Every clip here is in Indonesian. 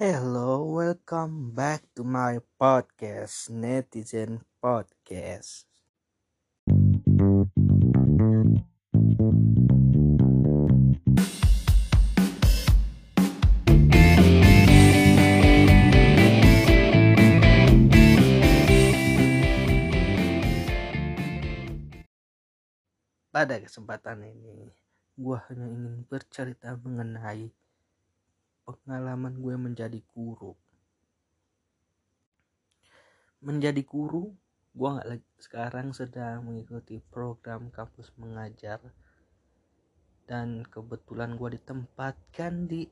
Hello, welcome back to my podcast, Netizen Podcast. Pada kesempatan ini, gue hanya ingin bercerita mengenai pengalaman gue menjadi guru. Menjadi guru, gue nggak lagi sekarang sedang mengikuti program kampus mengajar dan kebetulan gue ditempatkan di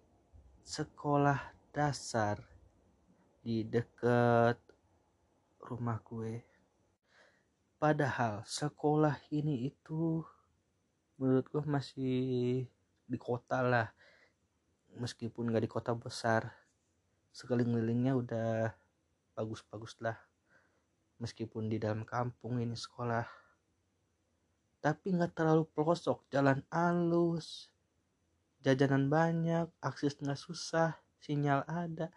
sekolah dasar di dekat rumah gue. Padahal sekolah ini itu menurut gue masih di kota lah meskipun gak di kota besar sekeliling-kelilingnya udah bagus-bagus lah. Meskipun di dalam kampung ini sekolah tapi nggak terlalu pelosok jalan halus jajanan banyak akses nggak susah sinyal ada.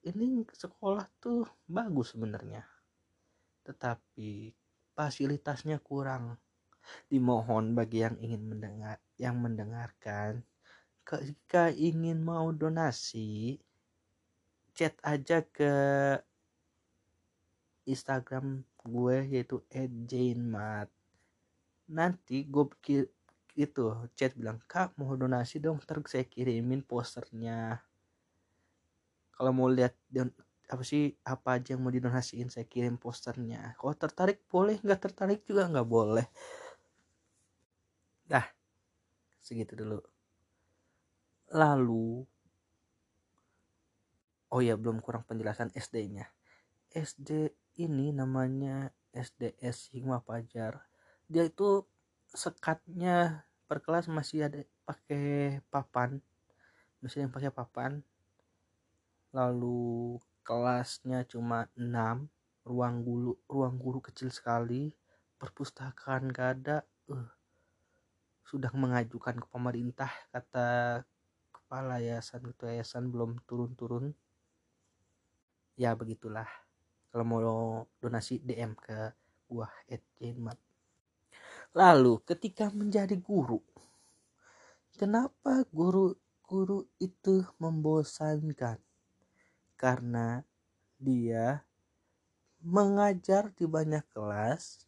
Ini sekolah tuh bagus sebenarnya tetapi fasilitasnya kurang. Dimohon bagi yang ingin mendengar yang mendengarkan jika ingin mau donasi chat aja ke Instagram gue yaitu @jainmat nanti gue itu chat bilang kak mau donasi dong ntar saya kirimin posternya. Kalau mau lihat apa sih apa aja yang mau didonasiin saya kirim posternya. Kalau tertarik boleh. Nggak tertarik juga nggak boleh. Dah segitu dulu lalu oh ya belum kurang penjelasan SD-nya SD ini namanya SDS Hikmah Pajar. Dia itu sekatnya per kelas masih ada pakai papan masih yang pakai papan. Lalu kelasnya cuma 6 ruang guru ruang guru kecil sekali perpustakaan gak ada. Uh, sudah mengajukan ke pemerintah kata kepala yayasan ketua yayasan belum turun-turun. Ya begitulah. Kalau mau donasi DM ke gua @jenmat lalu ketika menjadi guru kenapa guru-guru itu membosankan? Karena dia mengajar di banyak kelas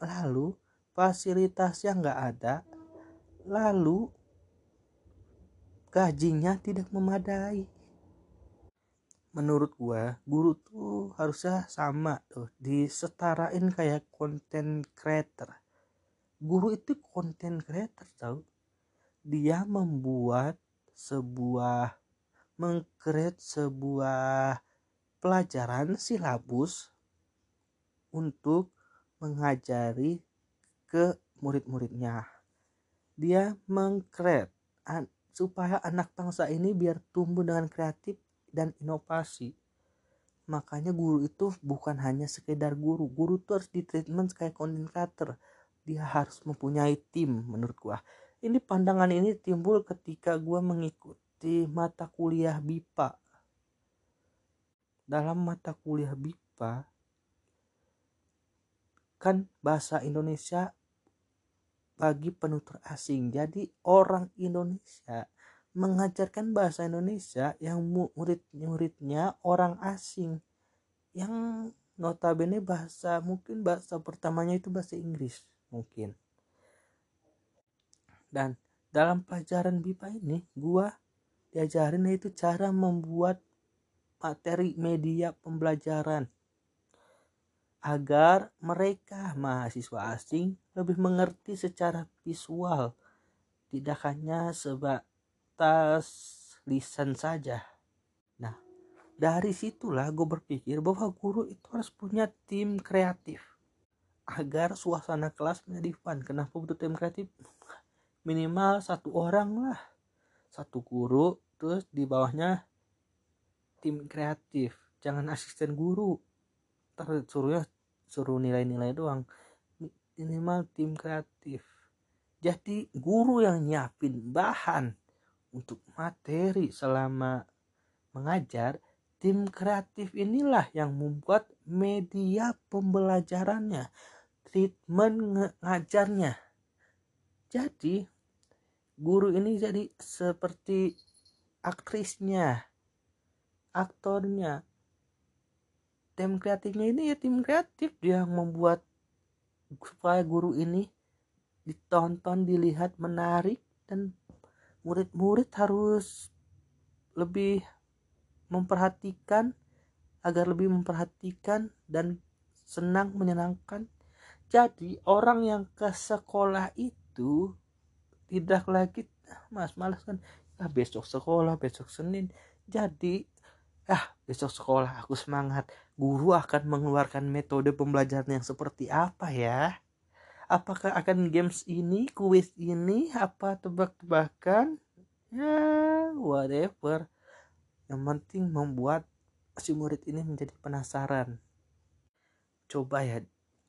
lalu fasilitasnya nggak ada lalu gajinya tidak memadai. Menurut gua guru tuh harusnya sama tuh disetarain kayak konten creator. Guru itu konten creator tau. Dia membuat sebuah mengcreate sebuah pelajaran silabus untuk mengajari ke murid-muridnya. Dia mengcreate supaya anak bangsa ini biar tumbuh dengan kreatif dan inovasi. Makanya guru itu bukan hanya sekedar guru. Guru tuh harus ditreatment kayak content creator. Dia harus mempunyai tim menurut gua. Ini pandangan ini timbul ketika gua mengikuti mata kuliah BIPA dalam mata kuliah BIPA kan bahasa Indonesia bagi penutur asing. Jadi orang Indonesia mengajarkan bahasa Indonesia yang murid-muridnya orang asing yang notabene bahasa mungkin bahasa pertamanya itu bahasa Inggris mungkin. Dan dalam pelajaran BIPA ini gua diajarin itu cara membuat materi media pembelajaran agar mereka mahasiswa asing lebih mengerti secara visual tidak hanya sebatas lisan saja. Nah dari situlah gue berpikir bahwa guru itu harus punya tim kreatif agar suasana kelas menjadi fun. Kenapa butuh tim kreatif? Minimal satu orang lah. Satu guru terus di bawahnya tim kreatif. Jangan asisten guru ntar suruhnya suruh nilai-nilai doang. Minimal tim kreatif. Jadi guru yang nyiapin bahan untuk materi selama mengajar tim kreatif inilah yang membuat media pembelajarannya treatment ngajarnya. Jadi guru ini jadi seperti aktrisnya aktornya tim kreatifnya ini ya tim kreatif dia yang membuat supaya guru ini ditonton dilihat menarik dan murid-murid harus lebih memperhatikan agar lebih memperhatikan dan senang menyenangkan. Jadi orang yang ke sekolah itu tidak lagi mas malas kan. Ah besok sekolah besok Senin. Jadi ah besok sekolah aku semangat. Guru akan mengeluarkan metode pembelajaran yang seperti apa ya? Apakah akan games ini kuis ini apa tebak-tebakan? Ya whatever. Yang penting membuat si murid ini menjadi penasaran. Coba ya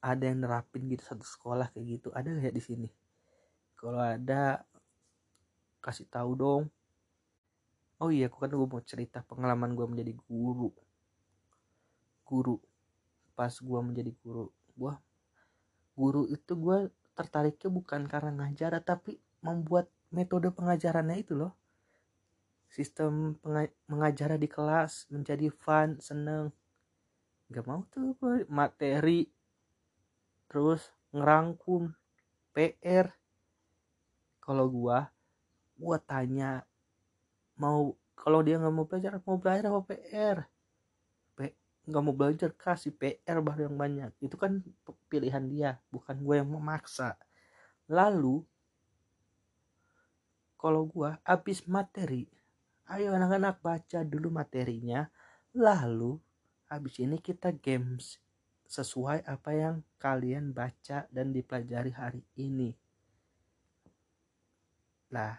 ada yang nerapin gitu satu sekolah kayak gitu ada nggak ya di sini? Kalau ada kasih tahu dong oh iya aku kan gue mau cerita pengalaman gue menjadi guru. Guru. Pas gue menjadi guru. Gue guru itu gue tertariknya bukan karena ngajar tapi membuat metode pengajarannya itu loh. Sistem mengajar di kelas menjadi fun seneng. Gak mau tuh materi terus ngerangkum PR kalau gua gua tanya mau kalau dia nggak mau belajar mau belajar apa PR nggak mau belajar kasih PR baru yang banyak. Itu kan pilihan dia bukan gue yang memaksa. Lalu kalau gue habis materi ayo anak-anak baca dulu materinya. Lalu habis ini kita games sesuai apa yang kalian baca dan dipelajari hari ini. Lah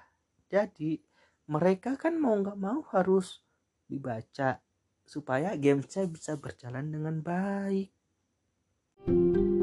jadi mereka kan mau nggak mau harus dibaca supaya gamesnya bisa berjalan dengan baik. thank you